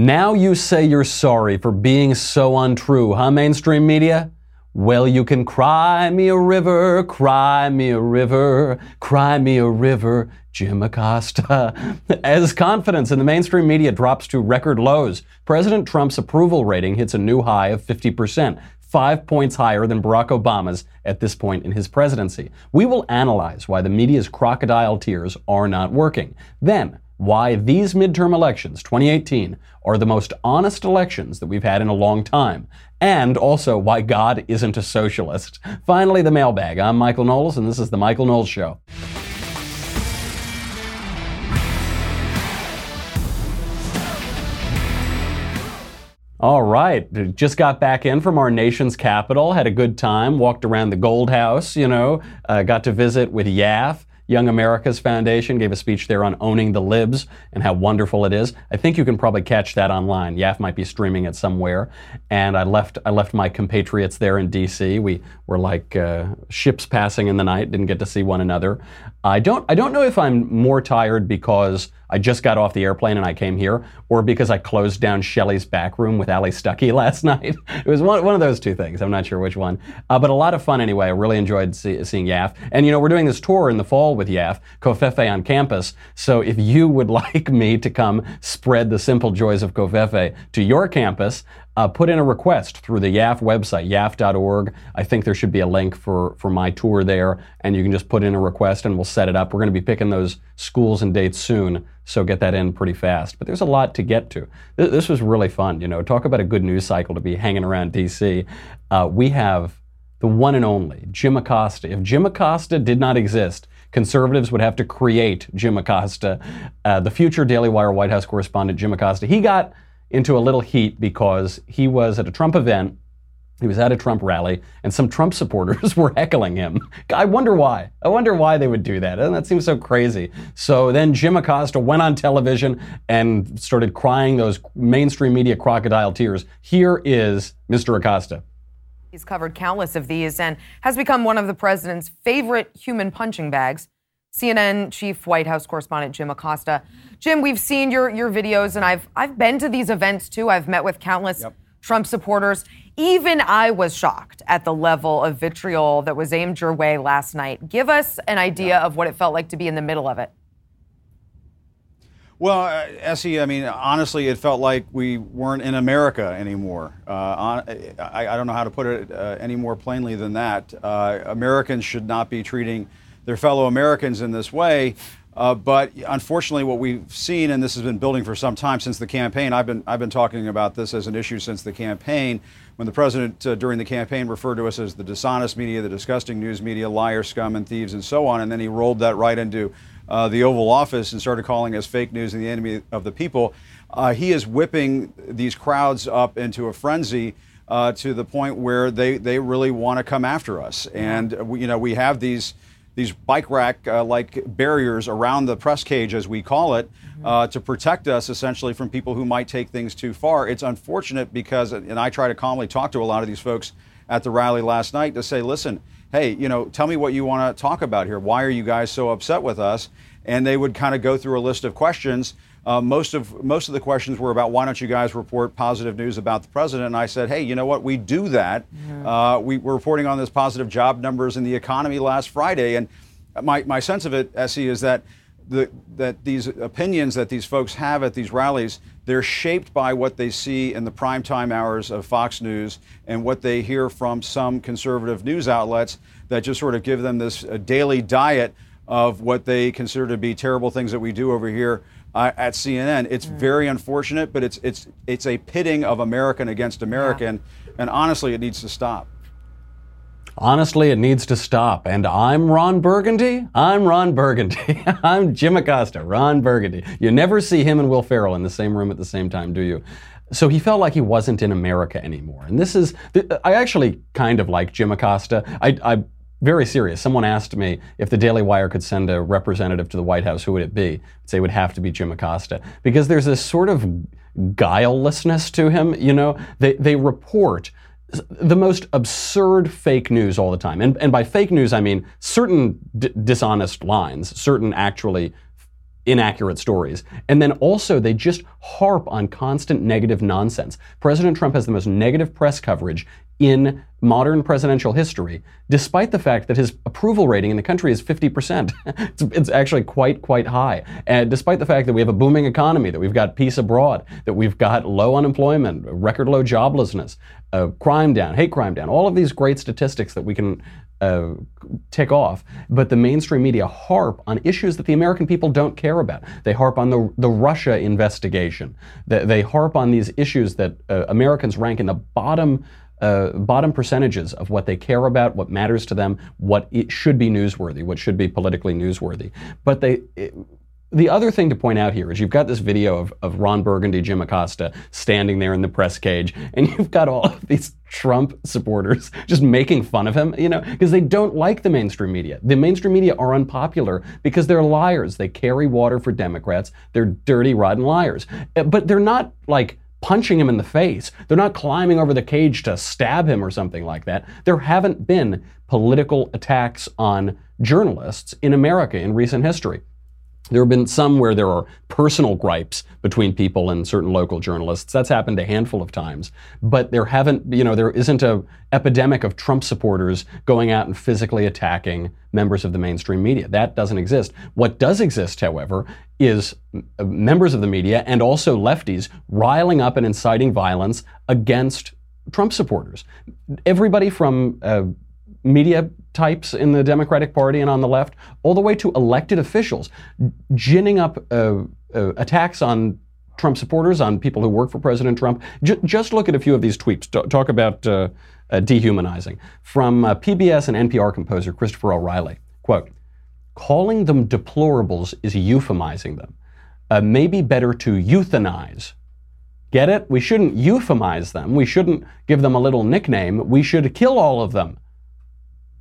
Now you say you're sorry for being so untrue, huh, mainstream media? Well, you can cry me a river, cry me a river, cry me a river, Jim Acosta. As confidence in the mainstream media drops to record lows, President Trump's approval rating hits a new high of 50%, five points higher than Barack Obama's at this point in his presidency. We will analyze why the media's crocodile tears are not working. Then, why these midterm elections, 2018, are the most honest elections that we've had in a long time, and also why God isn't a socialist. Finally, the mailbag. I'm Michael Knowles, and this is The Michael Knowles Show. All right. Just got back in from our nation's capital, had a good time, walked around the Gold House, you know, uh, got to visit with YAF. Young America's Foundation gave a speech there on owning the libs and how wonderful it is. I think you can probably catch that online. YAF might be streaming it somewhere. And I left I left my compatriots there in D.C. We were like uh, ships passing in the night. Didn't get to see one another. I don't I don't know if I'm more tired because I just got off the airplane and I came here, or because I closed down Shelly's back room with Allie Stuckey last night. it was one, one of those two things. I'm not sure which one. Uh, but a lot of fun anyway. I really enjoyed see, seeing YAF. And you know, we're doing this tour in the fall with YAF, Covfefe on campus. So if you would like me to come spread the simple joys of Covfefe to your campus, uh, put in a request through the YAF website, yaf.org. I think there should be a link for, for my tour there, and you can just put in a request and we'll set it up. We're going to be picking those schools and dates soon, so get that in pretty fast. But there's a lot to get to. This, this was really fun. You know, talk about a good news cycle to be hanging around DC. Uh, we have the one and only Jim Acosta. If Jim Acosta did not exist, conservatives would have to create Jim Acosta, uh, the future Daily Wire White House correspondent Jim Acosta. He got into a little heat because he was at a Trump event. He was at a Trump rally, and some Trump supporters were heckling him. I wonder why. I wonder why they would do that. And that seems so crazy. So then Jim Acosta went on television and started crying those mainstream media crocodile tears. Here is Mr. Acosta. He's covered countless of these and has become one of the president's favorite human punching bags. CNN chief White House correspondent Jim Acosta. Jim, we've seen your your videos, and I've I've been to these events too. I've met with countless yep. Trump supporters. Even I was shocked at the level of vitriol that was aimed your way last night. Give us an idea of what it felt like to be in the middle of it. Well, uh, S.E., I mean, honestly, it felt like we weren't in America anymore. Uh, I, I, don't know how to put it uh, any more plainly than that. Uh, Americans should not be treating their fellow Americans in this way. Uh, but unfortunately, what we've seen, and this has been building for some time since the campaign, I've been, I've been talking about this as an issue since the campaign, when the president uh, during the campaign referred to us as the dishonest media, the disgusting news media, liar, scum, and thieves, and so on. And then he rolled that right into uh, the Oval Office and started calling us fake news and the enemy of the people. Uh, he is whipping these crowds up into a frenzy. Uh, to the point where they, they really want to come after us. And, we, you know, we have these, these bike rack uh, like barriers around the press cage, as we call it, mm-hmm. uh, to protect us essentially from people who might take things too far. It's unfortunate because, and I try to calmly talk to a lot of these folks at the rally last night to say, listen, hey, you know, tell me what you want to talk about here. Why are you guys so upset with us? And they would kind of go through a list of questions. Uh, most of most of the questions were about why don't you guys report positive news about the president? And I said, hey, you know what? We do that. Mm-hmm. Uh, we were reporting on this positive job numbers in the economy last Friday, and my, my sense of it, S.E., is that the, that these opinions that these folks have at these rallies, they're shaped by what they see in the primetime hours of Fox News and what they hear from some conservative news outlets that just sort of give them this uh, daily diet of what they consider to be terrible things that we do over here uh, at CNN. It's mm. very unfortunate, but it's it's it's a pitting of American against American, yeah. and honestly, it needs to stop. Honestly, it needs to stop. And I'm Ron Burgundy. I'm Ron Burgundy. I'm Jim Acosta, Ron Burgundy. You never see him and Will Ferrell in the same room at the same time, do you? So he felt like he wasn't in America anymore. And this is, I actually kind of like Jim Acosta. I, I very serious. Someone asked me if the Daily Wire could send a representative to the White House, who would it be? I'd say it would have to be Jim Acosta because there's this sort of guilelessness to him. You know, they they report the most absurd fake news all the time, and and by fake news I mean certain d- dishonest lines, certain actually inaccurate stories. And then also, they just harp on constant negative nonsense. President Trump has the most negative press coverage in modern presidential history, despite the fact that his approval rating in the country is 50%. it's, it's, actually quite, quite high. And despite the fact that we have a booming economy, that we've got peace abroad, that we've got low unemployment, record low joblessness, uh, crime down, hate crime down, all of these great statistics that we can uh, tick off, but the mainstream media harp on issues that the American people don't care about. They harp on the, the Russia investigation. They, they harp on these issues that uh, Americans rank in the bottom uh, bottom percentages of what they care about, what matters to them, what should be newsworthy, what should be politically newsworthy. But they. It, the other thing to point out here is you've got this video of, of Ron Burgundy, Jim Acosta standing there in the press cage, and you've got all of these Trump supporters just making fun of him, you know, because they don't like the mainstream media. The mainstream media are unpopular because they're liars. They carry water for Democrats. They're dirty, rotten liars. Uh, but they're not like punching him in the face. They're not climbing over the cage to stab him or something like that. There haven't been political attacks on journalists in America in recent history. There have been some where there are personal gripes between people and certain local journalists. That's happened a handful of times. But there haven't, you know, there isn't a epidemic of Trump supporters going out and physically attacking members of the mainstream media. That doesn't exist. What does exist, however, is members of the media and also lefties riling up and inciting violence against Trump supporters. Everybody from uh, media types in the Democratic Party and on the left, all the way to elected officials, ginning up uh, uh, attacks on Trump supporters, on people who work for President Trump. J- just look at a few of these tweets. T- talk about uh, uh dehumanizing. From uh, PBS and NPR composer Christopher O'Riley, quote, calling them deplorables is euphemizing them. Uh, maybe better to euthanize Get it? We shouldn't euphemize them. We shouldn't give them a little nickname. We should kill all of them.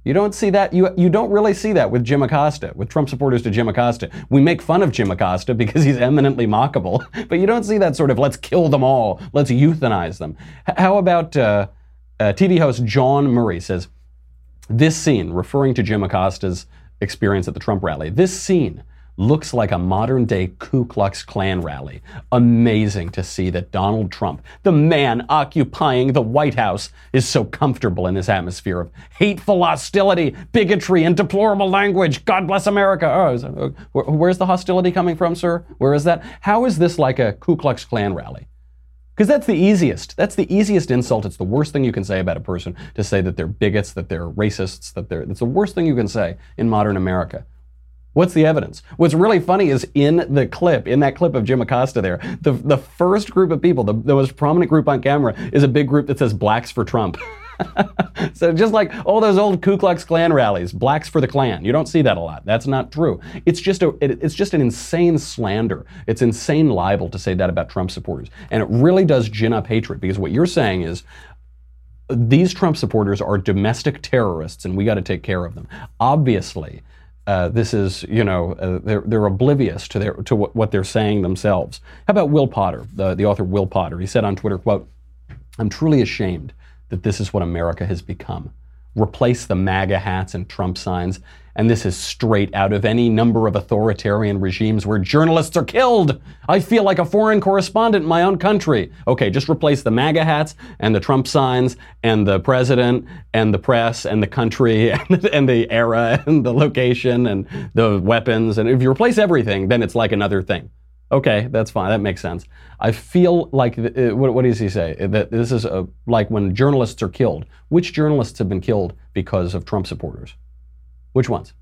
You don't see that. You, you don't really see that with Jim Acosta, with Trump supporters to Jim Acosta. We make fun of Jim Acosta because he's eminently mockable, but you don't see that sort of let's kill them all, let's euthanize them. H- how about uh, uh, TV host John Murray says, this scene, referring to Jim Acosta's experience at the Trump rally, this scene looks like a modern day Ku Klux Klan rally. Amazing to see that Donald Trump, the man occupying the White House, is so comfortable in this atmosphere of hateful hostility, bigotry, and deplorable language. God bless America. Oh, where's the hostility coming from, sir? Where is that? How is this like a Ku Klux Klan rally? Because that's the easiest. That's the easiest insult. It's the worst thing you can say about a person to say that they're bigots, that they're racists, that they're. It's the worst thing you can say in modern America. What's the evidence? What's really funny is in the clip, in that clip of Jim Acosta there, the, the first group of people, the, the most prominent group on camera, is a big group that says Blacks for Trump. so just like all those old Ku Klux Klan rallies, blacks for the Klan. You don't see that a lot. That's not true. It's just a it, it's just an insane slander. It's insane libel to say that about Trump supporters. And it really does gin up hatred because what you're saying is these Trump supporters are domestic terrorists and we got to take care of them. Obviously, uh, this is, you know, uh, they're, they're oblivious to, their, to what, what they're saying themselves. How about Will Potter, the, the author Will Potter? He said on Twitter, quote, I'm truly ashamed that this is what America has become. Replace the MAGA hats and Trump signs and this is straight out of any number of authoritarian regimes where journalists are killed. I feel like a foreign correspondent in my own country. Okay, just replace the MAGA hats and the Trump signs and the president and the press and the country and, and the era and the location and the weapons. And if you replace everything, then it's like another thing. Okay, that's fine. That makes sense. I feel like, uh, what, what, does he say? That this is a, like when journalists are killed. Which journalists have been killed because of Trump supporters? Which ones?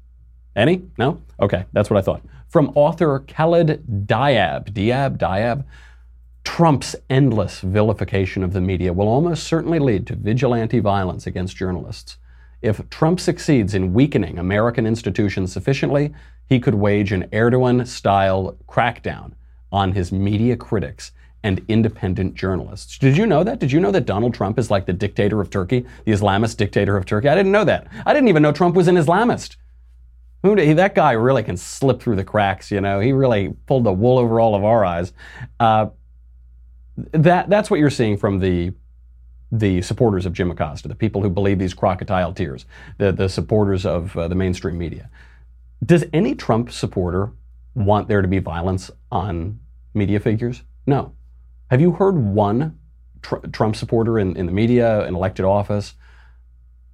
Any? No? Okay, that's what I thought. From author Khaled Diab, Diab, Diab, Trump's endless vilification of the media will almost certainly lead to vigilante violence against journalists. If Trump succeeds in weakening American institutions sufficiently, he could wage an Erdogan style crackdown on his media critics and independent journalists. Did you know that? Did you know that Donald Trump is like the dictator of Turkey, the Islamist dictator of Turkey? I didn't know that. I didn't even know Trump was an Islamist. Who that guy really can slip through the cracks, you know. He really pulled the wool over all of our eyes. Uh, that that's what you're seeing from the the supporters of Jim Acosta, the people who believe these crocodile tears, the the supporters of uh, the mainstream media. Does any Trump supporter want there to be violence on media figures? No. Have you heard one tr- Trump supporter in, in the media, in elected office,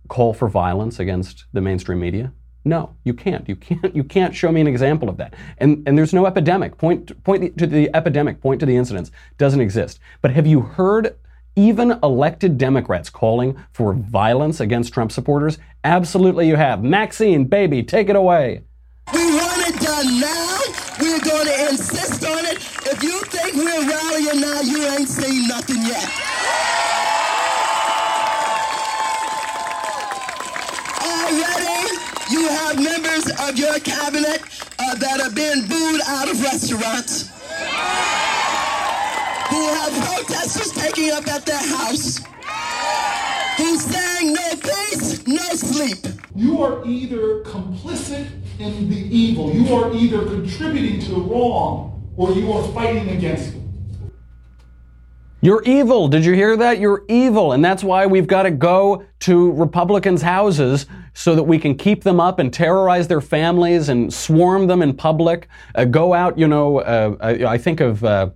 call for violence against the mainstream media? No, you can't. You can't. You can't show me an example of that. And and there's no epidemic. Point point to the epidemic. Point to the incidents. Doesn't exist. But have you heard even elected Democrats calling for violence against Trump supporters? Absolutely, you have. Maxine, baby, take it away. We want it done now. We're going to insist on it. If you think we're rallying now, you ain't seen nothing yet. Already, you have members of your cabinet uh, that have been booed out of restaurants. Who have protesters taking up at their house. Who's saying no peace, no sleep. You are either complicit in the evil, you are either contributing to the wrong, or you are fighting against it. You're evil. Did you hear that? You're evil. And that's why we've got to go to Republicans' houses so that we can keep them up and terrorize their families and swarm them in public. Uh, go out, you know, uh, I, I, think of. Uh,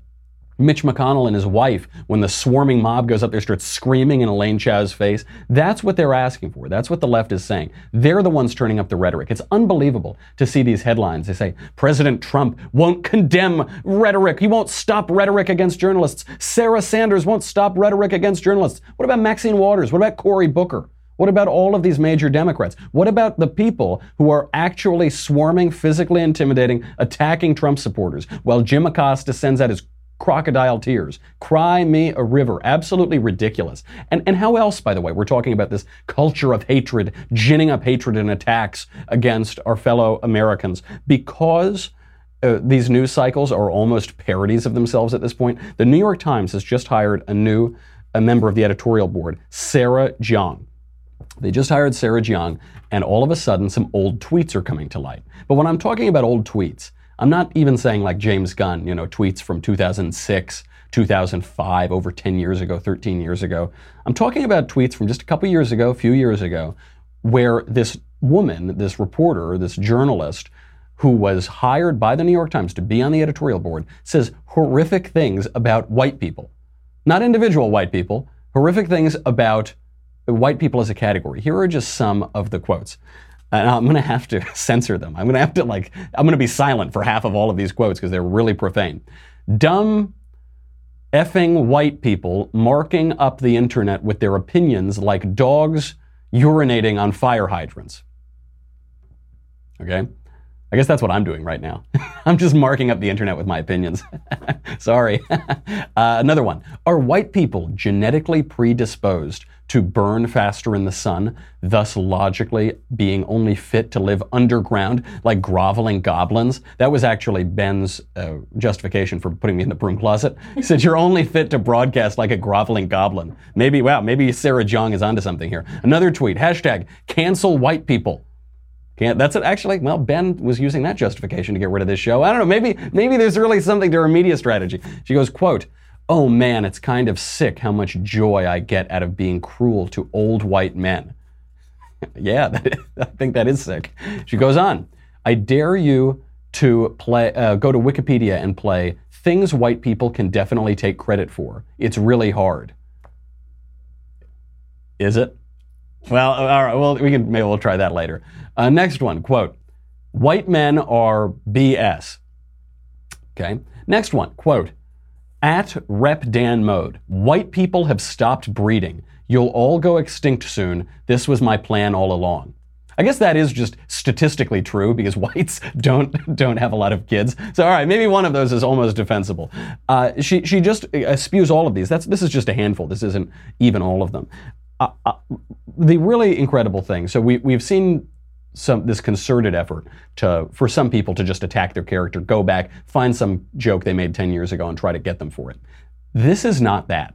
Mitch McConnell and his wife, when the swarming mob goes up there, starts screaming in Elaine Chao's face. That's what they're asking for. That's what the left is saying. They're the ones turning up the rhetoric. It's unbelievable to see these headlines. They say President Trump won't condemn rhetoric. He won't stop rhetoric against journalists. Sarah Sanders won't stop rhetoric against journalists. What about Maxine Waters? What about Cory Booker? What about all of these major Democrats? What about the people who are actually swarming, physically intimidating, attacking Trump supporters while Jim Acosta sends out his crocodile tears. Cry me a river. Absolutely ridiculous. And, and how else, by the way, we're talking about this culture of hatred, ginning up hatred and attacks against our fellow Americans because uh, these news cycles are almost parodies of themselves at this point. The New York Times has just hired a new a member of the editorial board, Sarah Jeong. They just hired Sarah Jeong, and all of a sudden, some old tweets are coming to light. But when I'm talking about old tweets, I'm not even saying like James Gunn, you know, tweets from 2006, 2005, over 10 years ago, 13 years ago. I'm talking about tweets from just a couple years ago, a few years ago, where this woman, this reporter, this journalist, who was hired by the New York Times to be on the editorial board, says horrific things about white people. Not individual white people, horrific things about white people as a category. Here are just some of the quotes and I'm going to have to censor them. I'm going to have to like I'm going to be silent for half of all of these quotes because they're really profane. Dumb effing white people marking up the internet with their opinions like dogs urinating on fire hydrants. Okay? I guess that's what I'm doing right now. I'm just marking up the internet with my opinions. Sorry. uh, another one. Are white people genetically predisposed to burn faster in the sun, thus logically being only fit to live underground like groveling goblins. That was actually Ben's uh, justification for putting me in the broom closet. He said, You're only fit to broadcast like a groveling goblin. Maybe, wow, maybe Sarah Jeong is onto something here. Another tweet hashtag cancel white people. Can't, that's it. Actually, well, Ben was using that justification to get rid of this show. I don't know. Maybe, maybe there's really something to her media strategy. She goes, quote, oh man, it's kind of sick how much joy I get out of being cruel to old white men. yeah, I think that is sick. She goes on, I dare you to play, uh, go to Wikipedia and play things white people can definitely take credit for. It's really hard. Is it? Well, all right. Well, we can maybe we'll try that later. Uh, next one, quote: White men are BS. Okay. Next one, quote: at Rep Dan Mode, white people have stopped breeding. You'll all go extinct soon. This was my plan all along. I guess that is just statistically true because whites don't don't have a lot of kids. So all right, maybe one of those is almost defensible. Uh, she she just uh, spews all of these. That's this is just a handful. This isn't even all of them. Uh, uh the really incredible thing. So we we've seen some this concerted effort to for some people to just attack their character, go back, find some joke they made 10 years ago and try to get them for it. This is not that.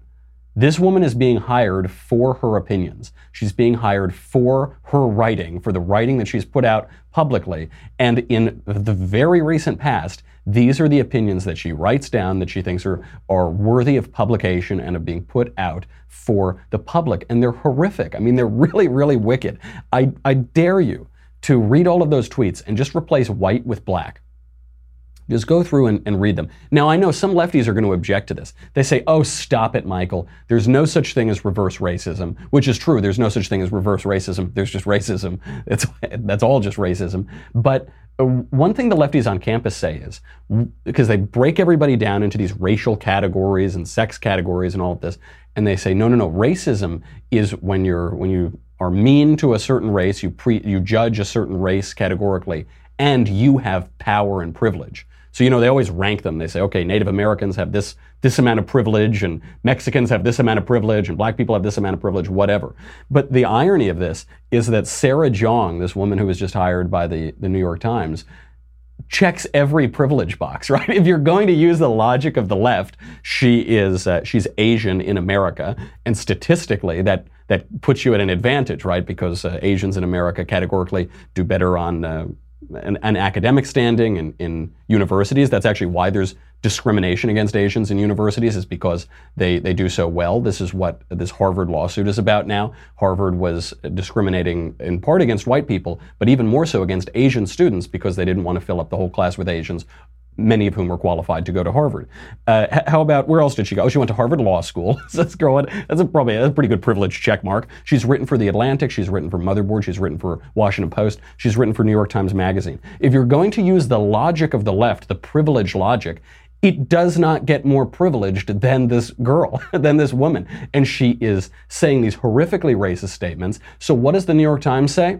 This woman is being hired for her opinions. She's being hired for her writing, for the writing that she's put out publicly. And in the very recent past, these are the opinions that she writes down that she thinks are, are worthy of publication and of being put out for the public. And they're horrific. I mean, they're really, really wicked. I, I dare you to read all of those tweets and just replace white with black. Just go through and, and, read them. Now, I know some lefties are going to object to this. They say, oh, stop it, Michael. There's no such thing as reverse racism, which is true. There's no such thing as reverse racism. There's just racism. That's, that's all just racism. But Uh, one thing the lefties on campus say is because they break everybody down into these racial categories and sex categories and all of this, and they say, no, no, no, racism is when you're when you are mean to a certain race, you pre, you judge a certain race categorically, and you have power and privilege. So, you know, they always rank them. They say, okay, Native Americans have this, this amount of privilege, and Mexicans have this amount of privilege, and black people have this amount of privilege, whatever. But the irony of this is that Sarah Jeong, this woman who was just hired by the, the New York Times, checks every privilege box, right? If you're going to use the logic of the left, she is uh, she's Asian in America, and statistically that that puts you at an advantage, right? Because uh, Asians in America categorically do better on uh, an, an, academic standing in, in universities. That's actually why there's discrimination against Asians in universities is because they, they do so well. This is what this Harvard lawsuit is about now. Harvard was discriminating in part against white people, but even more so against Asian students because they didn't want to fill up the whole class with Asians many of whom were qualified to go to Harvard. Uh, how about where else did she go? Oh, she went to Harvard Law School. this girl, that's a, probably a pretty good privilege check mark. She's written for The Atlantic. She's written for Motherboard. She's written for Washington Post. She's written for New York Times Magazine. If you're going to use the logic of the left, the privilege logic, it does not get more privileged than this girl, than this woman. And she is saying these horrifically racist statements. So what does the New York Times say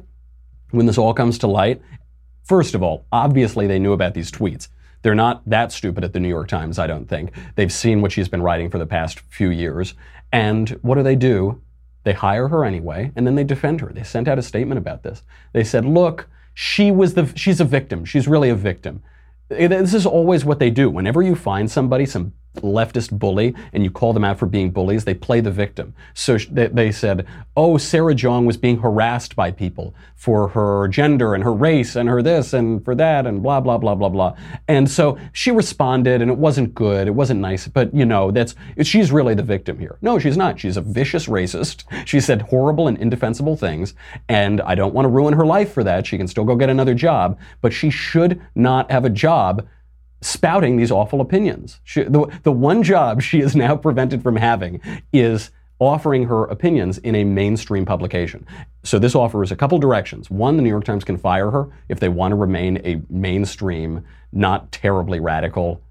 when this all comes to light? First of all, obviously they knew about these tweets. They're not that stupid at the New York Times, I don't think. They've seen what she's been writing for the past few years. And what do they do? They hire her anyway, and then they defend her. They sent out a statement about this. They said, look, she was the, she's a victim. She's really a victim. This is always what they do. Whenever you find somebody, some leftist bully and you call them out for being bullies, they play the victim. So they said, oh, Sarah Jeong was being harassed by people for her gender and her race and her this and for that and blah, blah, blah, blah, blah. And so she responded and it wasn't good. It wasn't nice. But, you know, that's, she's really the victim here. No, she's not. She's a vicious racist. She said horrible and indefensible things. And I don't want to ruin her life for that. She can still go get another job, but she should not have a job spouting these awful opinions. She, the, the one job she is now prevented from having is offering her opinions in a mainstream publication. So this offers a couple directions. One, the New York Times can fire her if they want to remain a mainstream, not terribly radical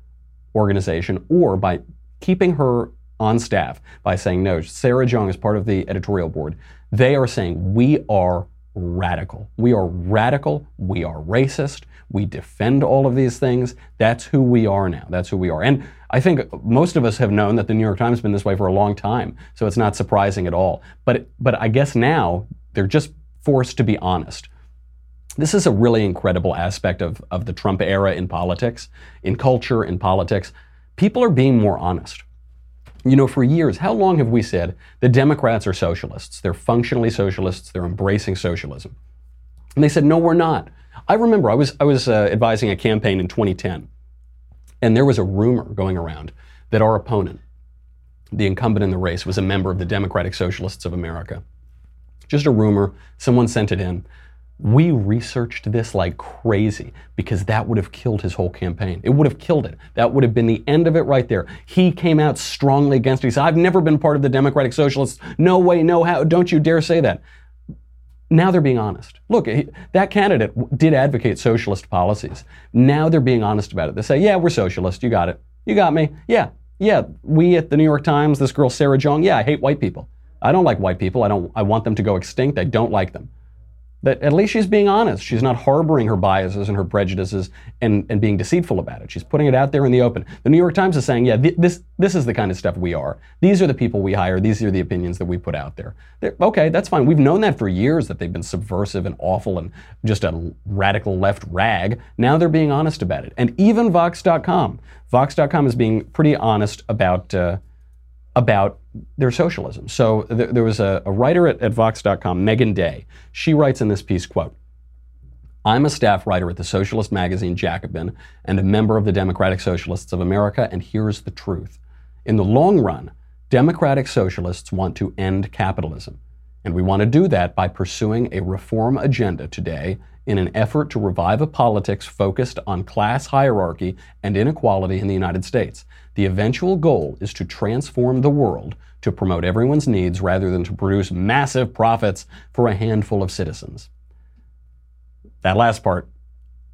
organization, or by keeping her on staff by saying, no, Sarah Jeong is part of the editorial board. They are saying, we are radical. We are radical. We are racist. We defend all of these things. That's who we are now. That's who we are. And I think most of us have known that the New York Times has been this way for a long time, so it's not surprising at all. But, but I guess now they're just forced to be honest. This is a really incredible aspect of, of the Trump era in politics, in culture, in politics. People are being more honest. You know, for years, how long have we said the Democrats are socialists? They're functionally socialists, they're embracing socialism. And they said, no, we're not. I remember I was, I was uh, advising a campaign in 2010, and there was a rumor going around that our opponent, the incumbent in the race, was a member of the Democratic Socialists of America. Just a rumor, someone sent it in. We researched this like crazy because that would have killed his whole campaign. It would have killed it. That would have been the end of it right there. He came out strongly against it. He said, I've never been part of the Democratic Socialists. No way, no how. Don't you dare say that. Now they're being honest. Look, that candidate did advocate socialist policies. Now they're being honest about it. They say, yeah, we're socialist. You got it. You got me. Yeah, yeah. We at the New York Times, this girl Sarah Jeong, yeah, I hate white people. I don't like white people. I don't. I want them to go extinct. I don't like them that at least she's being honest. She's not harboring her biases and her prejudices and, and being deceitful about it. She's putting it out there in the open. The New York Times is saying, yeah, th- this, this is the kind of stuff we are. These are the people we hire. These are the opinions that we put out there. They're, okay, that's fine. We've known that for years that they've been subversive and awful and just a radical left rag. Now they're being honest about it. And even Vox.com. Vox.com is being pretty honest about. Uh, about their socialism. So th- there was a, a writer at, at Vox.com, Meagan Day. She writes in this piece, quote, I'm a staff writer at the socialist magazine Jacobin and a member of the Democratic Socialists of America, and here's the truth. In the long run, democratic socialists want to end capitalism. And we want to do that by pursuing a reform agenda today in an effort to revive a politics focused on class hierarchy and inequality in the United States. The eventual goal is to transform the world to promote everyone's needs rather than to produce massive profits for a handful of citizens. That last part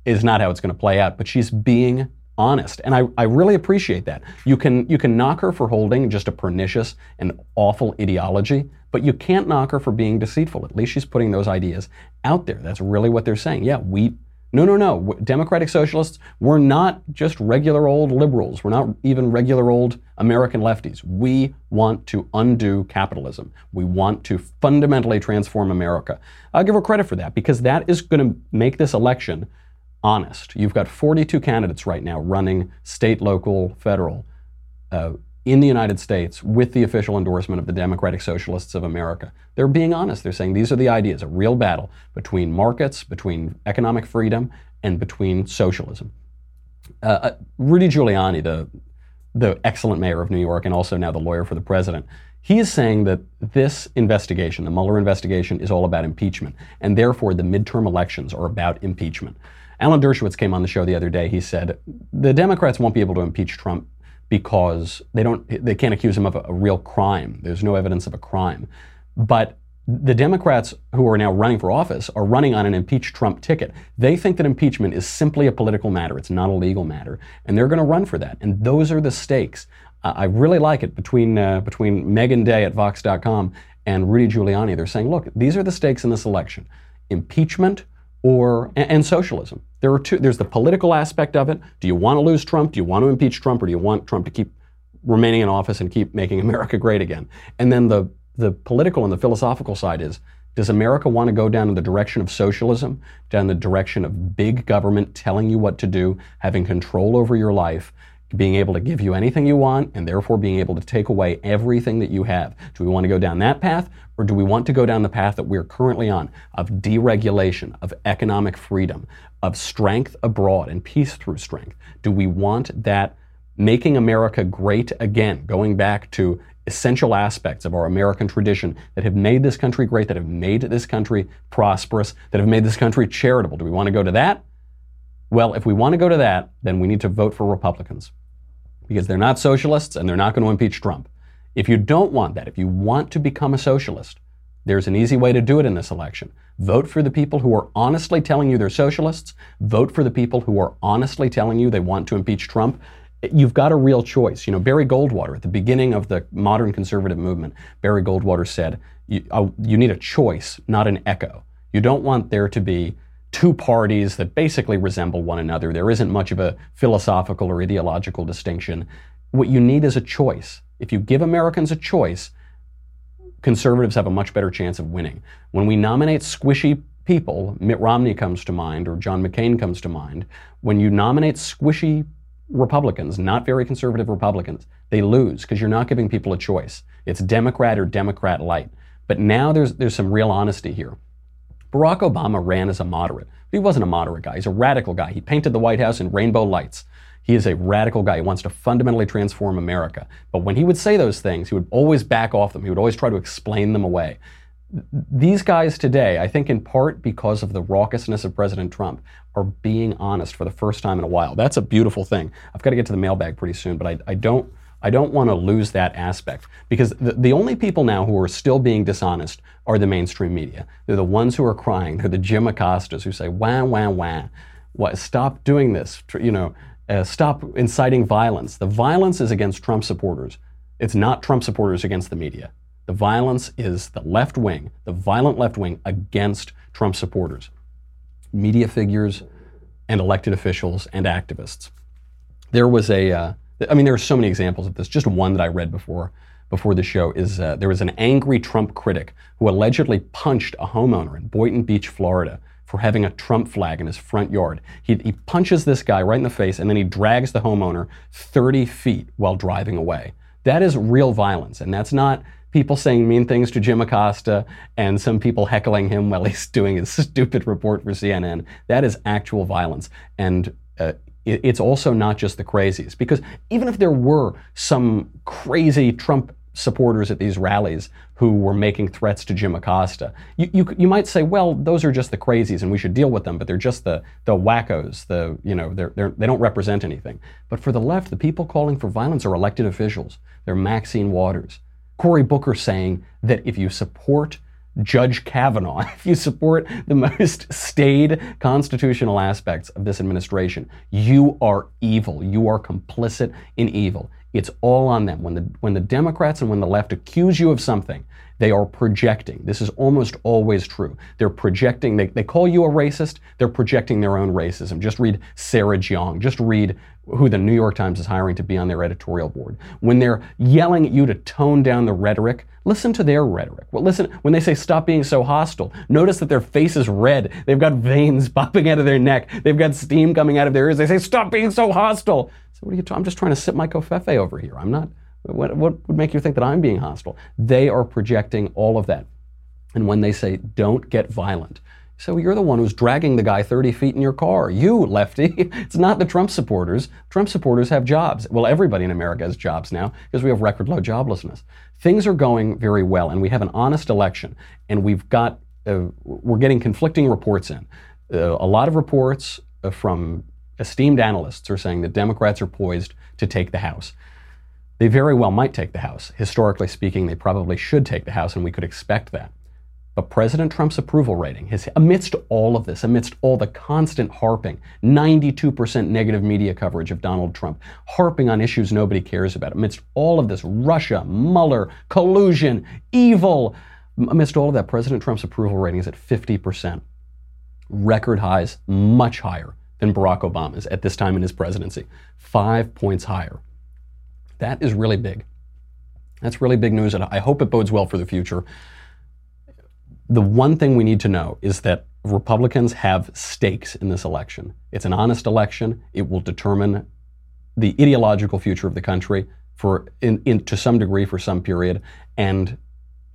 is not how it's going to play out, but she's being honest. And I, I really appreciate that. You can, you can knock her for holding just a pernicious and awful ideology, but you can't knock her for being deceitful. At least she's putting those ideas out there. That's really what they're saying. Yeah, we, no, no, no. Democratic Socialists, we're not just regular old liberals. We're not even regular old American lefties. We want to undo capitalism. We want to fundamentally transform America. I'll give her credit for that because that is going to make this election honest. You've got 42 candidates right now running state, local, federal uh, in the United States with the official endorsement of the Democratic Socialists of America. They're being honest. They're saying these are the ideas a real battle between markets, between economic freedom, and between socialism. Uh, uh, Rudy Giuliani, the, the excellent mayor of New York and also now the lawyer for the president, he is saying that this investigation, the Mueller investigation, is all about impeachment, and therefore the midterm elections are about impeachment. Alan Dershowitz came on the show the other day. He said the Democrats won't be able to impeach Trump because they don't they can't accuse him of a, a real crime. There's no evidence of a crime. But the Democrats who are now running for office are running on an impeach Trump ticket. They think that impeachment is simply a political matter. It's not a legal matter, and they're going to run for that. And those are the stakes. Uh, I really like it between uh, between Meagan Day at Vox.com and Rudy Giuliani. They're saying, look, these are the stakes in this election: impeachment or and, and, socialism. There are two. There's the political aspect of it. Do you want to lose Trump? Do you want to impeach Trump, or do you want Trump to keep remaining in office and keep making America great again? And then the the political and the philosophical side is. Does America want to go down in the direction of socialism, down the direction of big government telling you what to do, having control over your life, being able to give you anything you want and therefore being able to take away everything that you have. Do we want to go down that path or do we want to go down the path that we're currently on of deregulation, of economic freedom, of strength abroad and peace through strength? Do we want that making America great again, going back to essential aspects of our American tradition that have made this country great, that have made this country prosperous, that have made this country charitable? Do we want to go to that? Well, if we want to go to that, then we need to vote for Republicans because they're not socialists and they're not going to impeach Trump. If you don't want that, if you want to become a socialist, there's an easy way to do it in this election. Vote for the people who are honestly telling you they're socialists. Vote for the people who are honestly telling you they want to impeach Trump. You've got a real choice. You know, Barry Goldwater, at the beginning of the modern conservative movement, Barry Goldwater said, you, uh, you need a choice, not an echo. You don't want there to be two parties that basically resemble one another. There isn't much of a philosophical or ideological distinction. What you need is a choice. If you give Americans a choice, conservatives have a much better chance of winning. When we nominate squishy people, Mitt Romney comes to mind or John McCain comes to mind, when you nominate squishy Republicans, not very conservative Republicans, they lose because you're not giving people a choice. It's Democrat or Democrat light. But now there's, there's some real honesty here. Barack Obama ran as a moderate. But He wasn't a moderate guy, he's a radical guy. He painted the White House in rainbow lights. He is a radical guy. He wants to fundamentally transform America. But when he would say those things, he would always back off them. He would always try to explain them away. These guys today, I think in part because of the raucousness of President Trump, are being honest for the first time in a while. That's a beautiful thing. I've got to get to the mailbag pretty soon, but I, I don't I don't want to lose that aspect because the, the only people now who are still being dishonest are the mainstream media. They're the ones who are crying. They're the Jim Acostas who say, wah, wah, wah. What, stop doing this. You know, uh, stop inciting violence. The violence is against Trump supporters. It's not Trump supporters against the media. The violence is the left wing, the violent left wing against Trump supporters, media figures, and elected officials and activists. There was a, uh, I mean, there are so many examples of this. Just one that I read before before the show is uh, there was an angry Trump critic who allegedly punched a homeowner in Boynton Beach, Florida, for having a Trump flag in his front yard. He, he punches this guy right in the face and then he drags the homeowner 30 feet while driving away. That is real violence, and that's not people saying mean things to Jim Acosta and some people heckling him while he's doing his stupid report for CNN. That is actual violence. And uh, it's also not just the crazies. Because even if there were some crazy Trump supporters at these rallies who were making threats to Jim Acosta. You, you, you might say, well, those are just the crazies and we should deal with them, but they're just the, the wackos, the, you know, they're, they're, they don't represent anything. But for the left, the people calling for violence are elected officials. They're Maxine Waters. Cory Booker saying that if you support Judge Kavanaugh, if you support the most staid constitutional aspects of this administration, you are evil. You are complicit in evil. It's all on them. When the, when the Democrats and when the left accuse you of something, they are projecting. This is almost always true. They're projecting, they, they call you a racist, they're projecting their own racism. Just read Sarah Jeong. Just read who the New York Times is hiring to be on their editorial board. When they're yelling at you to tone down the rhetoric, listen to their rhetoric. Well, listen, when they say stop being so hostile, notice that their face is red. They've got veins popping out of their neck. They've got steam coming out of their ears. They say stop being so hostile. So what are you? I'm just trying to sip my covfefe over here. I'm not. What, what would make you think that I'm being hostile? They are projecting all of that. And when they say don't get violent, so you're the one who's dragging the guy 30 feet in your car. You, lefty. It's not the Trump supporters. Trump supporters have jobs. Well, everybody in America has jobs now because we have record low joblessness. Things are going very well, and we have an honest election, and we've got uh, we're getting conflicting reports in. Uh, a lot of reports uh, from esteemed analysts are saying that Democrats are poised to take the House. They very well might take the House. Historically speaking, they probably should take the House, and we could expect that. But President Trump's approval rating, his, amidst all of this, amidst all the constant harping, 92% negative media coverage of Donald Trump, harping on issues nobody cares about, amidst all of this Russia, Mueller, collusion, evil, amidst all of that, President Trump's approval rating is at 50%. Record highs, much higher than Barack Obama's at this time in his presidency. Five points higher. That is really big. That's really big news, and I hope it bodes well for the future. The one thing we need to know is that Republicans have stakes in this election. It's an honest election. It will determine the ideological future of the country for, in, in, to some degree, for some period, and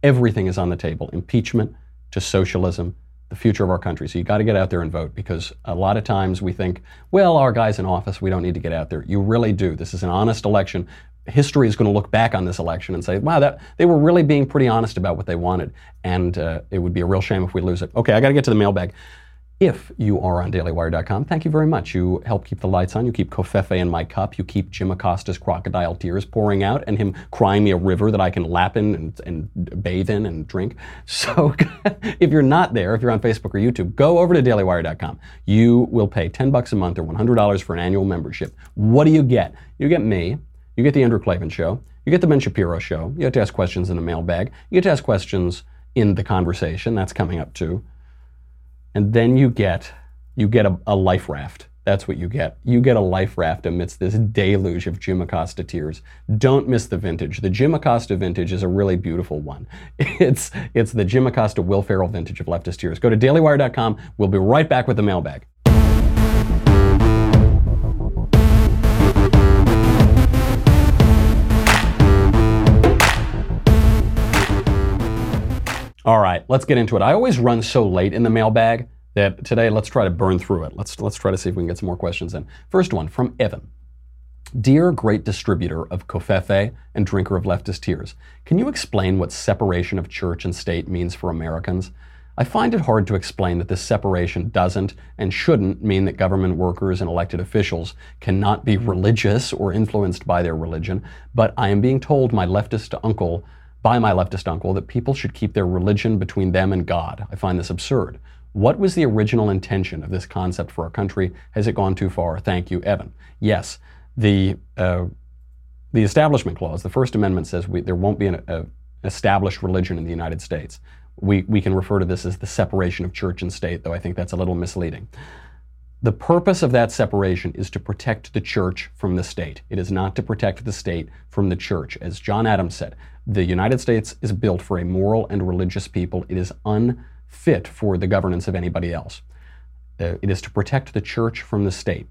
everything is on the table: impeachment to socialism, the future of our country. So you got to get out there and vote because a lot of times we think, well, our guy's in office, we don't need to get out there. You really do. This is an honest election. History is going to look back on this election and say, wow, that they were really being pretty honest about what they wanted, and uh, it would be a real shame if we lose it. Okay, I got to get to the mailbag. If you are on dailywire.com, thank you very much. You help keep the lights on. You keep covfefe in my cup. You keep Jim Acosta's crocodile tears pouring out and him crying me a river that I can lap in and, and bathe in and drink. So if you're not there, if you're on Facebook or YouTube, go over to dailywire.com. You will pay 10 bucks a month or $100 for an annual membership. What do you get? You get me. You get the Andrew Klavan show. You get the Ben Shapiro show. You get to ask questions in the mailbag. You get to ask questions in the conversation. That's coming up too and then you get you get a, a, life raft. That's what you get. You get a life raft amidst this deluge of Jim Acosta tears. Don't miss the vintage. The Jim Acosta vintage is a really beautiful one. It's it's the Jim Acosta Will Ferrell vintage of leftist tears. Go to dailywire.com. We'll be right back with the mailbag. All right, let's get into it. I always run so late in the mailbag that today let's try to burn through it. Let's let's try to see if we can get some more questions in. First one from Evan. Dear great distributor of covfefe and drinker of leftist tears, can you explain what separation of church and state means for Americans? I find it hard to explain that this separation doesn't and shouldn't mean that government workers and elected officials cannot be religious or influenced by their religion, but I am being told my leftist uncle by my leftist uncle that people should keep their religion between them and God. I find this absurd. What was the original intention of this concept for our country? Has it gone too far? Thank you, Evan. Yes, the uh, the Establishment Clause, the First Amendment says we, there won't be an a, established religion in the United States. We, we can refer to this as the separation of church and state, though I think that's a little misleading. The purpose of that separation is to protect the church from the state. It is not to protect the state from the church. As John Adams said, the United States is built for a moral and religious people. It is unfit for the governance of anybody else. Uh, it is to protect the church from the state.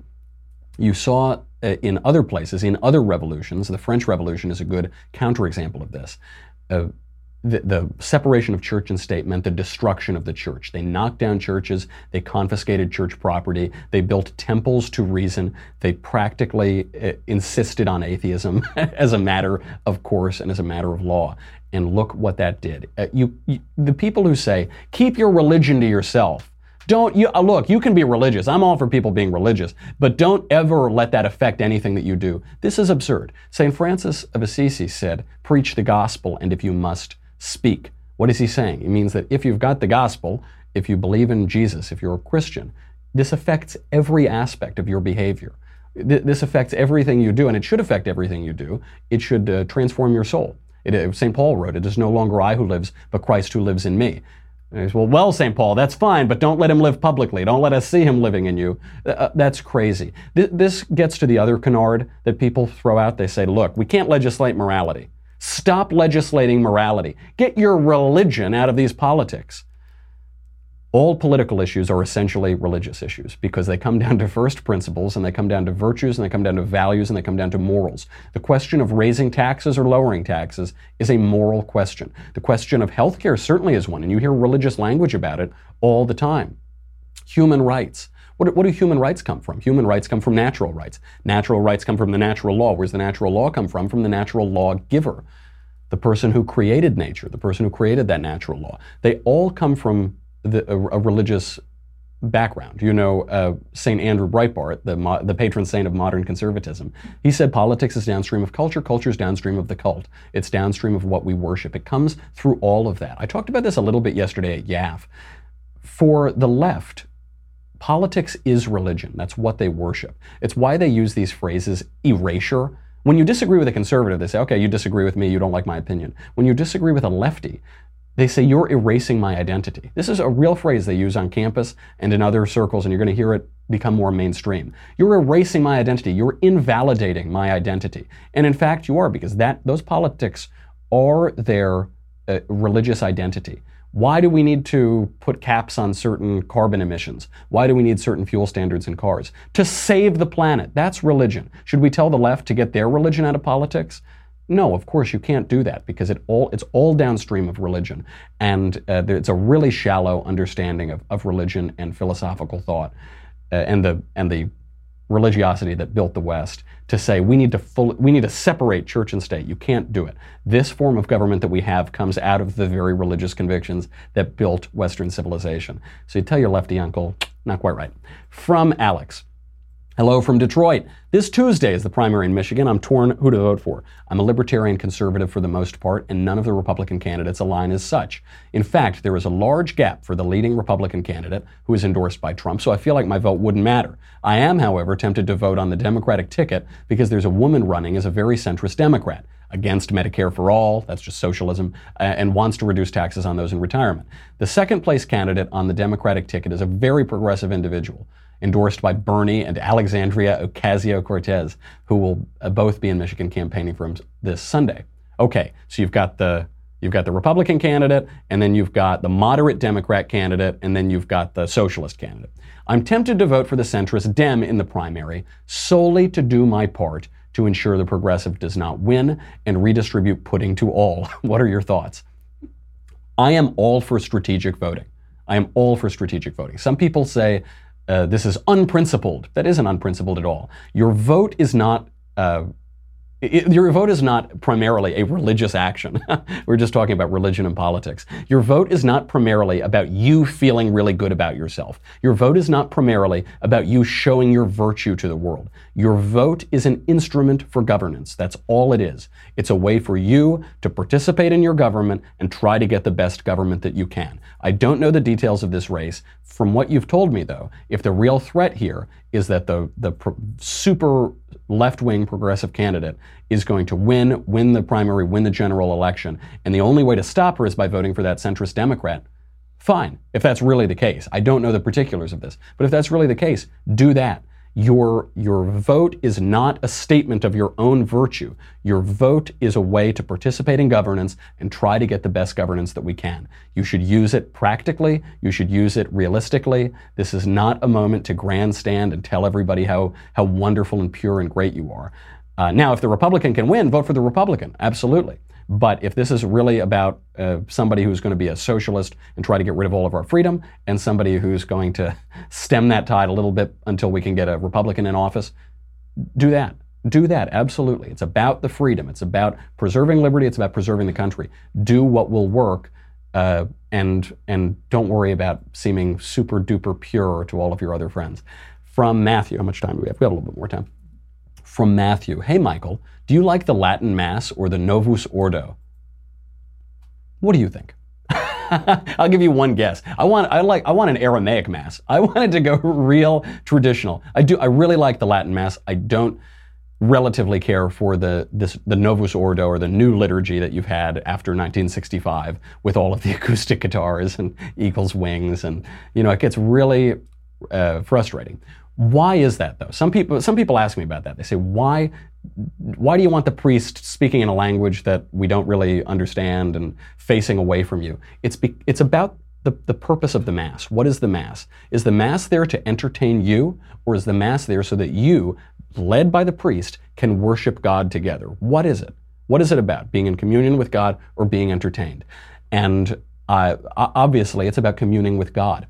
You saw uh, in other places, in other revolutions, the French Revolution is a good counterexample of this. Uh, the, the, separation of church and state meant the destruction of the church. They knocked down churches, they confiscated church property, they built temples to reason, they practically uh, insisted on atheism as a matter of course and as a matter of law. And look what that did. Uh, you, you, the people who say, keep your religion to yourself, don't you uh, look, you can be religious. I'm all for people being religious, but don't ever let that affect anything that you do. This is absurd. St. Francis of Assisi said, preach the gospel, and if you must, speak. What is he saying? It means that if you've got the gospel, if you believe in Jesus, if you're a Christian, this affects every aspect of your behavior. This affects everything you do, and it should affect everything you do. It should uh, transform your soul. Uh, St. Paul wrote, It is no longer I who lives, but Christ who lives in me. Says, well, well, St. Paul, that's fine, but don't let him live publicly. Don't let us see him living in you. Uh, uh that's crazy. Th- this gets to the other canard that people throw out. They say, look, we can't legislate morality. Stop legislating morality. Get your religion out of these politics. All political issues are essentially religious issues because they come down to first principles and they come down to virtues and they come down to values and they come down to morals. The question of raising taxes or lowering taxes is a moral question. The question of healthcare certainly is one, and you hear religious language about it all the time. Human rights. What, what do human rights come from? Human rights come from natural rights. Natural rights come from the natural law. Where's the natural law come from? From the natural law giver, the person who created nature, the person who created that natural law. They all come from the, a, a religious background. You know, uh, St. Andrew Breitbart, the, mo- the patron saint of modern conservatism, he said politics is downstream of culture, culture is downstream of the cult. It's downstream of what we worship. It comes through all of that. I talked about this a little bit yesterday at YAF. For the left, Politics is religion. That's what they worship. It's why they use these phrases erasure. When you disagree with a conservative, they say, okay, you disagree with me, you don't like my opinion. When you disagree with a lefty, they say, you're erasing my identity. This is a real phrase they use on campus and in other circles, and you're going to hear it become more mainstream. You're erasing my identity. You're invalidating my identity. And in fact, you are, because that, those politics are their uh, religious identity. Why do we need to put caps on certain carbon emissions? Why do we need certain fuel standards in cars? To save the planet. That's religion. Should we tell the left to get their religion out of politics? No, of course you can't do that because it all it's all downstream of religion, and uh, it's a really shallow understanding of, of religion and philosophical thought, uh, and the and the religiosity that built the West to say we need to full, we need to separate church and state. You can't do it. This form of government that we have comes out of the very religious convictions that built Western civilization. So you tell your lefty uncle, not quite right. From Alex. Hello from Detroit. This Tuesday is the primary in Michigan. I'm torn who to vote for. I'm a libertarian conservative for the most part, and none of the Republican candidates align as such. In fact, there is a large gap for the leading Republican candidate who is endorsed by Trump, so I feel like my vote wouldn't matter. I am, however, tempted to vote on the Democratic ticket because there's a woman running as a very centrist Democrat against Medicare for all, that's just socialism, and wants to reduce taxes on those in retirement. The second place candidate on the Democratic ticket is a very progressive individual endorsed by Bernie and Alexandria Ocasio Cortez, who will uh, both be in Michigan campaigning for him this Sunday. Okay, so you've got the You've got the Republican candidate, and then you've got the moderate Democrat candidate, and then you've got the socialist candidate. I'm tempted to vote for the centrist Dem in the primary solely to do my part to ensure the progressive does not win and redistribute pudding to all. what are your thoughts? I am all for strategic voting. I am all for strategic voting. Some people say uh, this is unprincipled. That isn't unprincipled at all. Your vote is not. Uh, your vote is not primarily a religious action. We're just talking about religion and politics. Your vote is not primarily about you feeling really good about yourself. Your vote is not primarily about you showing your virtue to the world. Your vote is an instrument for governance. That's all it is. It's a way for you to participate in your government and try to get the best government that you can. I don't know the details of this race. From what you've told me, though, if the real threat here is that the, the pro- super left wing progressive candidate is going to win, win the primary, win the general election, and the only way to stop her is by voting for that centrist Democrat, fine, if that's really the case. I don't know the particulars of this, but if that's really the case, do that. Your, your vote is not a statement of your own virtue. Your vote is a way to participate in governance and try to get the best governance that we can. You should use it practically. You should use it realistically. This is not a moment to grandstand and tell everybody how, how wonderful and pure and great you are. Uh, now, if the Republican can win, vote for the Republican. Absolutely. But if this is really about uh, somebody who's going to be a socialist and try to get rid of all of our freedom, and somebody who's going to stem that tide a little bit until we can get a Republican in office, do that. Do that, absolutely. It's about the freedom. It's about preserving liberty. It's about preserving the country. Do what will work, uh, and and don't worry about seeming super duper pure to all of your other friends. From Matthew, how much time do we have? We have a little bit more time. From Matthew, hey Michael, do you like the Latin Mass or the Novus Ordo? What do you think? I'll give you one guess. I want I like I want an Aramaic mass. I wanted to go real traditional. I do I really like the Latin mass. I don't relatively care for the this the Novus Ordo or the new liturgy that you've had after 1965 with all of the acoustic guitars and eagles wings and you know it gets really uh, frustrating. Why is that though? Some people some people ask me about that. They say why why do you want the priest speaking in a language that we don't really understand and facing away from you? It's be, it's about the, the purpose of the Mass. What is the Mass? Is the Mass there to entertain you, or is the Mass there so that you, led by the priest, can worship God together? What is it? What is it about? Being in communion with God or being entertained? And uh, obviously, it's about communing with God.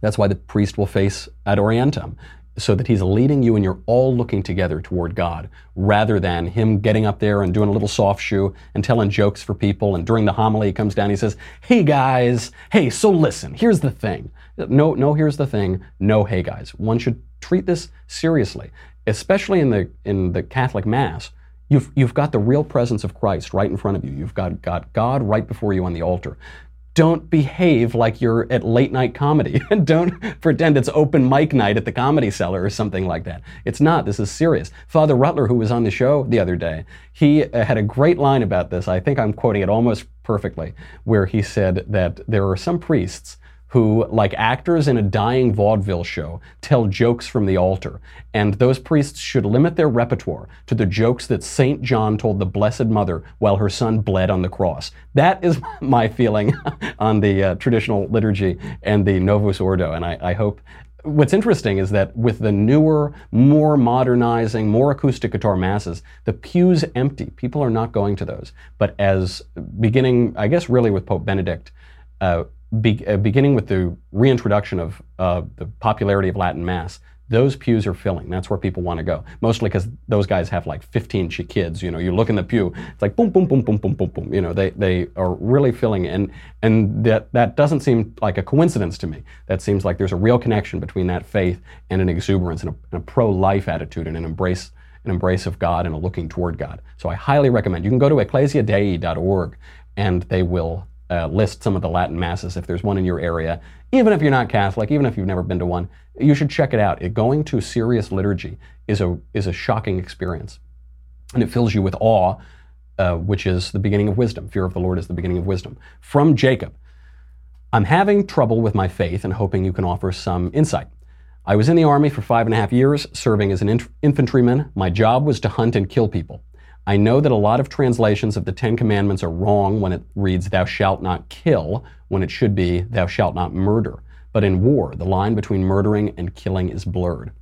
That's why the priest will face ad orientem so that he's leading you and you're all looking together toward God rather than him getting up there and doing a little soft shoe and telling jokes for people. And during the homily, he comes down, he says, Hey guys, hey, so listen, here's the thing. No, no, here's the thing. No, hey guys. One should treat this seriously, especially in the, in the Catholic Mass. You've, you've got the real presence of Christ right in front of you. You've got, got God right before you on the altar don't behave like you're at late night comedy. And don't pretend it's open mic night at the comedy cellar or something like that. It's not. This is serious. Father Rutler, who was on the show the other day, he uh, had a great line about this. I think I'm quoting it almost perfectly, where he said that there are some priests who, like actors in a dying vaudeville show, tell jokes from the altar. And those priests should limit their repertoire to the jokes that St. John told the Blessed Mother while her son bled on the cross. That is my feeling on the uh, traditional liturgy and the Novus Ordo. And I, I hope what's interesting is that with the newer, more modernizing, more acoustic guitar masses, the pews empty. People are not going to those. But as beginning, I guess, really with Pope Benedict, uh, be, uh, beginning with the reintroduction of uh, the popularity of Latin Mass, those pews are filling. That's where people want to go. Mostly because those guys have like 15 kids. You know, you look in the pew, it's like boom, boom, boom, boom, boom, boom, boom. You know, they, they are really filling, and and that that doesn't seem like a coincidence to me. That seems like there's a real connection between that faith and an exuberance and a, and a pro-life attitude and an embrace an embrace of God and a looking toward God. So I highly recommend. You can go to ecclesiadei.org, and they will uh, list some of the Latin masses if there's one in your area. Even if you're not Catholic, even if you've never been to one, you should check it out. It, going to serious liturgy is a is a shocking experience, and it fills you with awe, uh, which is the beginning of wisdom. Fear of the Lord is the beginning of wisdom. From Jacob, I'm having trouble with my faith and hoping you can offer some insight. I was in the army for five and a half years, serving as an inf- infantryman. My job was to hunt and kill people. I know that a lot of translations of the Ten Commandments are wrong when it reads, Thou shalt not kill, when it should be, Thou shalt not murder. But in war, the line between murdering and killing is blurred.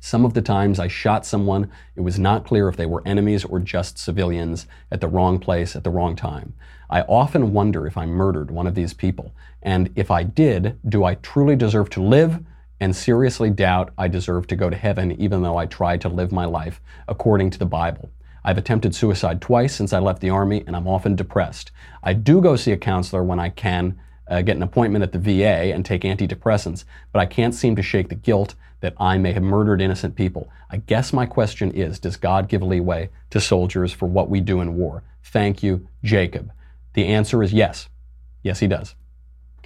Some of the times I shot someone, it was not clear if they were enemies or just civilians at the wrong place at the wrong time. I often wonder if I murdered one of these people, and if I did, do I truly deserve to live? And seriously doubt I deserve to go to heaven even though I tried to live my life according to the Bible. I've attempted suicide twice since I left the Army, and I'm often depressed. I do go see a counselor when I can, uh, get an appointment at the VA, and take antidepressants, but I can't seem to shake the guilt that I may have murdered innocent people. I guess my question is Does God give leeway to soldiers for what we do in war? Thank you, Jacob. The answer is yes. Yes, he does.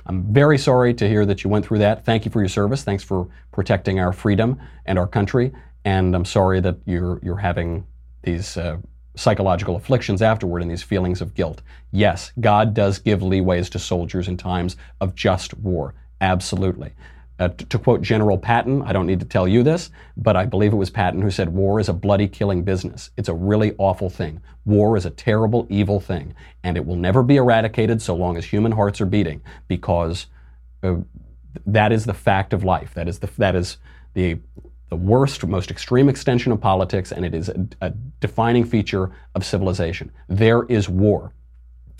I'm very sorry to hear that you went through that. Thank you for your service. Thanks for protecting our freedom and our country. And I'm sorry that you're, you're having these uh, psychological afflictions afterward and these feelings of guilt. Yes, God does give leeways to soldiers in times of just war. Absolutely. Uh, to, to quote General Patton, I don't need to tell you this, but I believe it was Patton who said, War is a bloody killing business. It's a really awful thing. War is a terrible, evil thing, and it will never be eradicated so long as human hearts are beating, because uh, that is the fact of life. That is the, that is the the worst, most extreme extension of politics, and it is a, a defining feature of civilization. There is war.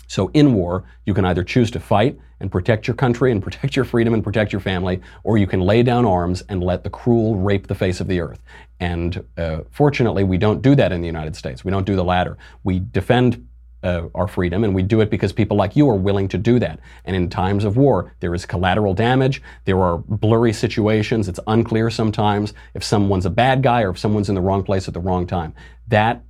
So in war, you can either choose to fight and protect your country and protect your freedom and protect your family, or you can lay down arms and let the cruel rape the face of the earth. And uh, fortunately, we don't do that in the United States. We don't do the latter. We defend uh, our freedom, and we do it because people like you are willing to do that. And in times of war, there is collateral damage. There are blurry situations. It's unclear sometimes if someone's a bad guy or if someone's in the wrong place at the wrong time. That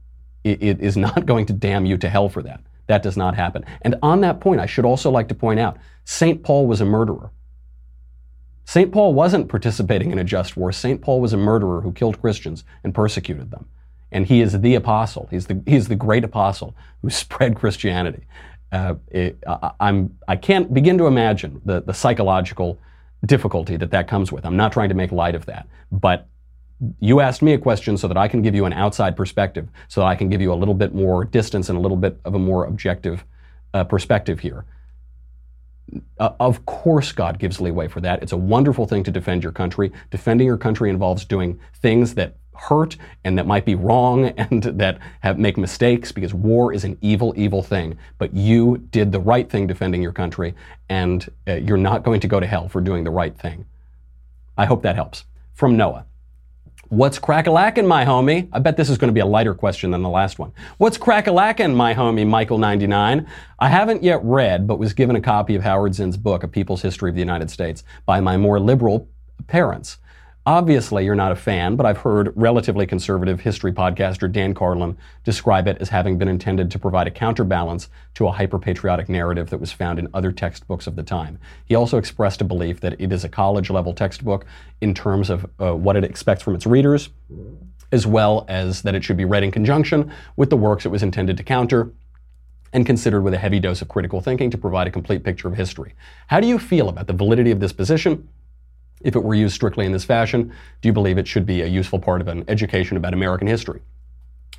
it is not going to damn you to hell for that. That does not happen. And on that point, I should also like to point out St. Paul was a murderer. St. Paul wasn't participating in a just war. St. Paul was a murderer who killed Christians and persecuted them. And he is the apostle. He's the, he's the great apostle who spread Christianity. Uh, it, I, I'm, I can't begin to imagine the, the psychological difficulty that that comes with. I'm not trying to make light of that. But you asked me a question so that I can give you an outside perspective, so that I can give you a little bit more distance and a little bit of a more objective uh, perspective here. Uh, of course, God gives leeway for that. It's a wonderful thing to defend your country. Defending your country involves doing things that hurt and that might be wrong and that have, make mistakes because war is an evil, evil thing. But you did the right thing defending your country, and uh, you're not going to go to hell for doing the right thing. I hope that helps. From Noah. What's crackalackin', my homie? I bet this is going to be a lighter question than the last one. What's crackalackin', my homie, Michael99? I haven't yet read, but was given a copy of Howard Zinn's book, A People's History of the United States, by my more liberal parents. Obviously, you're not a fan, but I've heard relatively conservative history podcaster Dan Carlin describe it as having been intended to provide a counterbalance to a hyper-patriotic narrative that was found in other textbooks of the time. He also expressed a belief that it is a college-level textbook in terms of uh, what it expects from its readers, as well as that it should be read in conjunction with the works it was intended to counter, and considered with a heavy dose of critical thinking to provide a complete picture of history. How do you feel about the validity of this position? If it were used strictly in this fashion, do you believe it should be a useful part of an education about American history?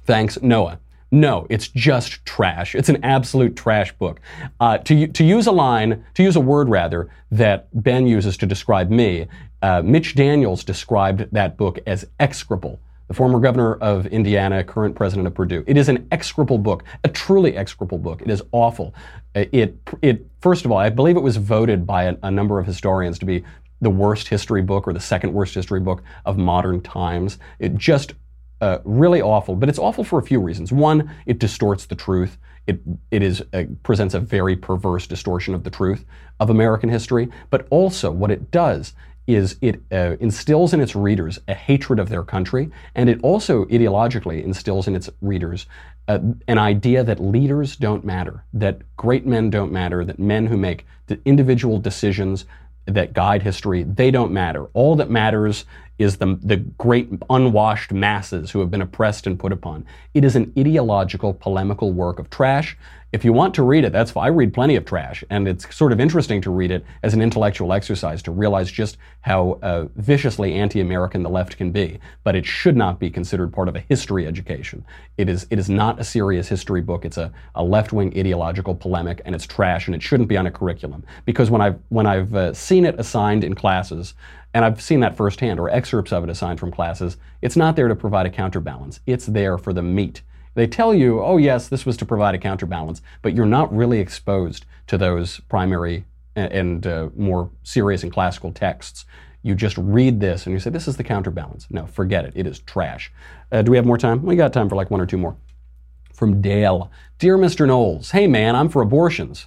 Thanks, Noah. No, it's just trash. It's an absolute trash book. Uh, to, to use a line, to use a word rather, that Ben uses to describe me, uh, Mitch Daniels described that book as execrable. The former governor of Indiana, current president of Purdue. It is an execrable book, a truly execrable book. It is awful. It, it first of all, I believe it was voted by a, a number of historians to be the worst history book or the second worst history book of modern times. It just uh, really awful, but it's awful for a few reasons. One, it distorts the truth. It it is uh, presents a very perverse distortion of the truth of American history. But also, what it does is it uh, instills in its readers a hatred of their country, and it also ideologically instills in its readers uh, an idea that leaders don't matter, that great men don't matter, that men who make the individual decisions that guide history, they don't matter. All that matters is the, the great unwashed masses who have been oppressed and put upon. It is an ideological, polemical work of trash if you want to read it, that's fine. I read plenty of trash, and it's sort of interesting to read it as an intellectual exercise to realize just how uh, viciously anti-American the left can be. But it should not be considered part of a history education. It is it is not a serious history book. It's a, a left-wing ideological polemic, and it's trash, and it shouldn't be on a curriculum. Because when I've when I've uh, seen it assigned in classes, and I've seen that firsthand, or excerpts of it assigned from classes, it's not there to provide a counterbalance. It's there for the meat they tell you, oh, yes, this was to provide a counterbalance, but you're not really exposed to those primary and uh, more serious and classical texts. You just read this and you say, this is the counterbalance. No, forget it. It is trash. Uh, do we have more time? We got time for like one or two more. From Dale Dear Mr. Knowles, hey man, I'm for abortions.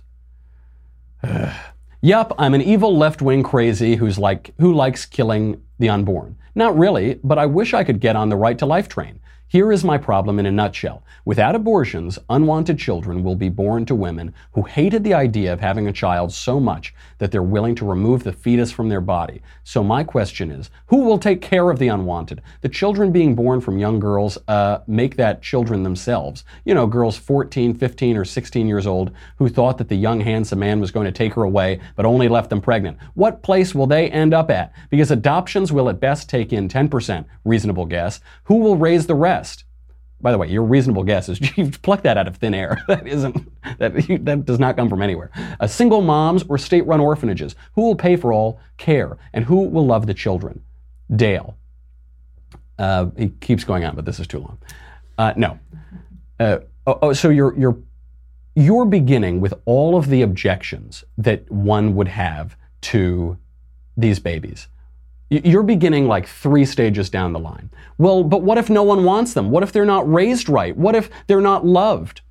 Yup, I'm an evil left wing crazy who's like, who likes killing the unborn. Not really, but I wish I could get on the right to life train. Here is my problem in a nutshell. Without abortions, unwanted children will be born to women who hated the idea of having a child so much that they're willing to remove the fetus from their body. So my question is, who will take care of the unwanted? The children being born from young girls uh, make that children themselves. You know, girls 14, 15, or 16 years old who thought that the young handsome man was going to take her away, but only left them pregnant. What place will they end up at? Because adoptions will at best take in 10%, reasonable guess. Who will raise the rest? By the way, your reasonable guess is you've plucked that out of thin air. that isn't that that does not come from anywhere. Uh, single moms or state-run orphanages. Who will pay for all care and who will love the children? Dale. Uh, he keeps going on, but this is too long. Uh, no. Uh, oh, oh, so you're you're you're beginning with all of the objections that one would have to these babies. You're beginning like three stages down the line. Well, but what if no one wants them? What if they're not raised right? What if they're not loved?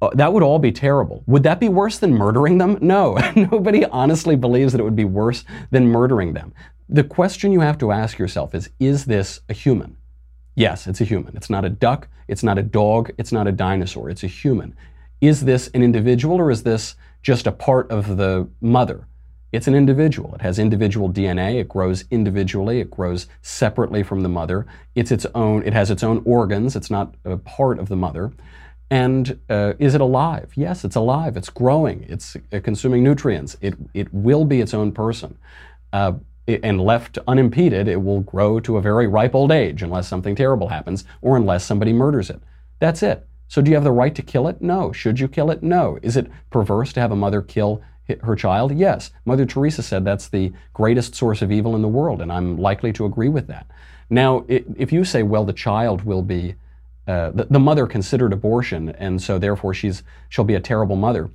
Uh, that would all be terrible. Would that be worse than murdering them? No. Nobody honestly believes that it would be worse than murdering them. The question you have to ask yourself is Is this a human? Yes, it's a human. It's not a duck, it's not a dog, it's not a dinosaur, it's a human. Is this an individual or is this just a part of the mother? It's an individual. It has individual DNA. It grows individually. It grows separately from the mother. It's its own. It has its own organs. It's not a part of the mother. And uh, is it alive? Yes, it's alive. It's growing. It's uh, consuming nutrients. It it will be its own person. Uh, and left unimpeded, it will grow to a very ripe old age unless something terrible happens or unless somebody murders it. That's it. So, do you have the right to kill it? No. Should you kill it? No. Is it perverse to have a mother kill her child? Yes. Mother Teresa said that's the greatest source of evil in the world, and I'm likely to agree with that. Now, if you say, well, the child will be, uh, the, the mother considered abortion, and so therefore she's she'll be a terrible mother.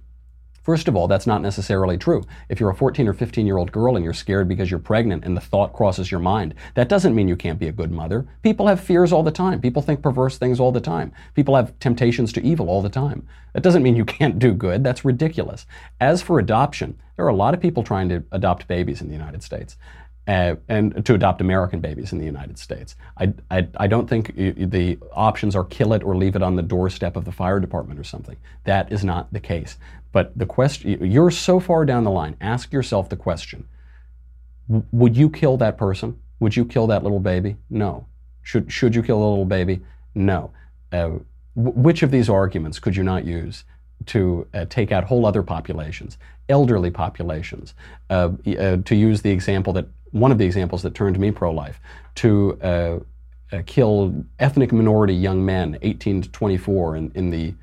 First of all, that's not necessarily true. If you're a 14 or 15 year old girl and you're scared because you're pregnant and the thought crosses your mind, that doesn't mean you can't be a good mother. People have fears all the time. People think perverse things all the time. People have temptations to evil all the time. That doesn't mean you can't do good. That's ridiculous. As for adoption, there are a lot of people trying to adopt babies in the United States. Uh, and to adopt American babies in the United States. I, I, I don't think the options are kill it or leave it on the doorstep of the fire department or something. That is not the case. But the question, you're so far down the line, ask yourself the question Would you kill that person? Would you kill that little baby? No. Should, should you kill the little baby? No. Uh, which of these arguments could you not use to uh, take out whole other populations, elderly populations? Uh, uh, to use the example that one of the examples that turned me pro-life, to uh, uh, kill ethnic minority young men, 18 to 24, in, in the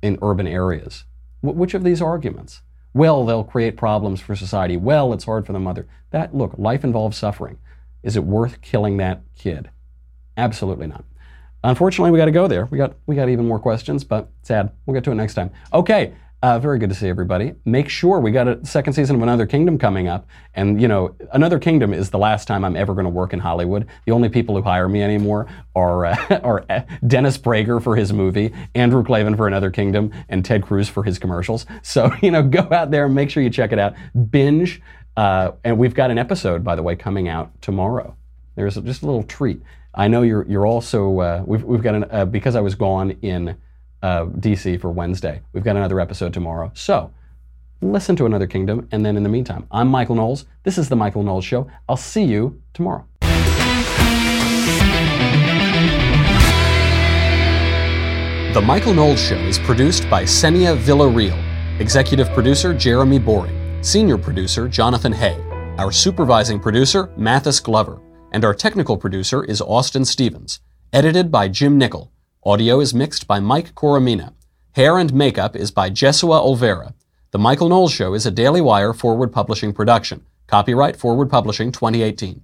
in urban areas. Wh- which of these arguments? Well, they'll create problems for society. Well, it's hard for the mother. That look, life involves suffering. Is it worth killing that kid? Absolutely not. Unfortunately, we got to go there. We got we got even more questions, but sad. We'll get to it next time. Okay. Uh, very good to see everybody. Make sure we got a second season of Another Kingdom coming up, and you know, Another Kingdom is the last time I'm ever going to work in Hollywood. The only people who hire me anymore are uh, are uh, Dennis Prager for his movie, Andrew Klavan for Another Kingdom, and Ted Cruz for his commercials. So you know, go out there and make sure you check it out. Binge, uh, and we've got an episode, by the way, coming out tomorrow. There's just a little treat. I know you're you're also uh, we've we've got an uh, because I was gone in uh, DC for Wednesday. We've got another episode tomorrow. So listen to Another Kingdom, and then in the meantime, I'm Michael Knowles. This is the Michael Knowles Show. I'll see you tomorrow. The Michael Knowles Show is produced by Senia Villarreal, executive producer Jeremy Boring, senior producer Jonathan Hay, our supervising producer Mathis Glover, and our technical producer is Austin Stevens. Edited by Jim Nickel. Audio is mixed by Mike Coromina. Hair and makeup is by Jesua Olvera. The Michael Knowles Show is a Daily Wire forward publishing production. Copyright Forward Publishing 2018.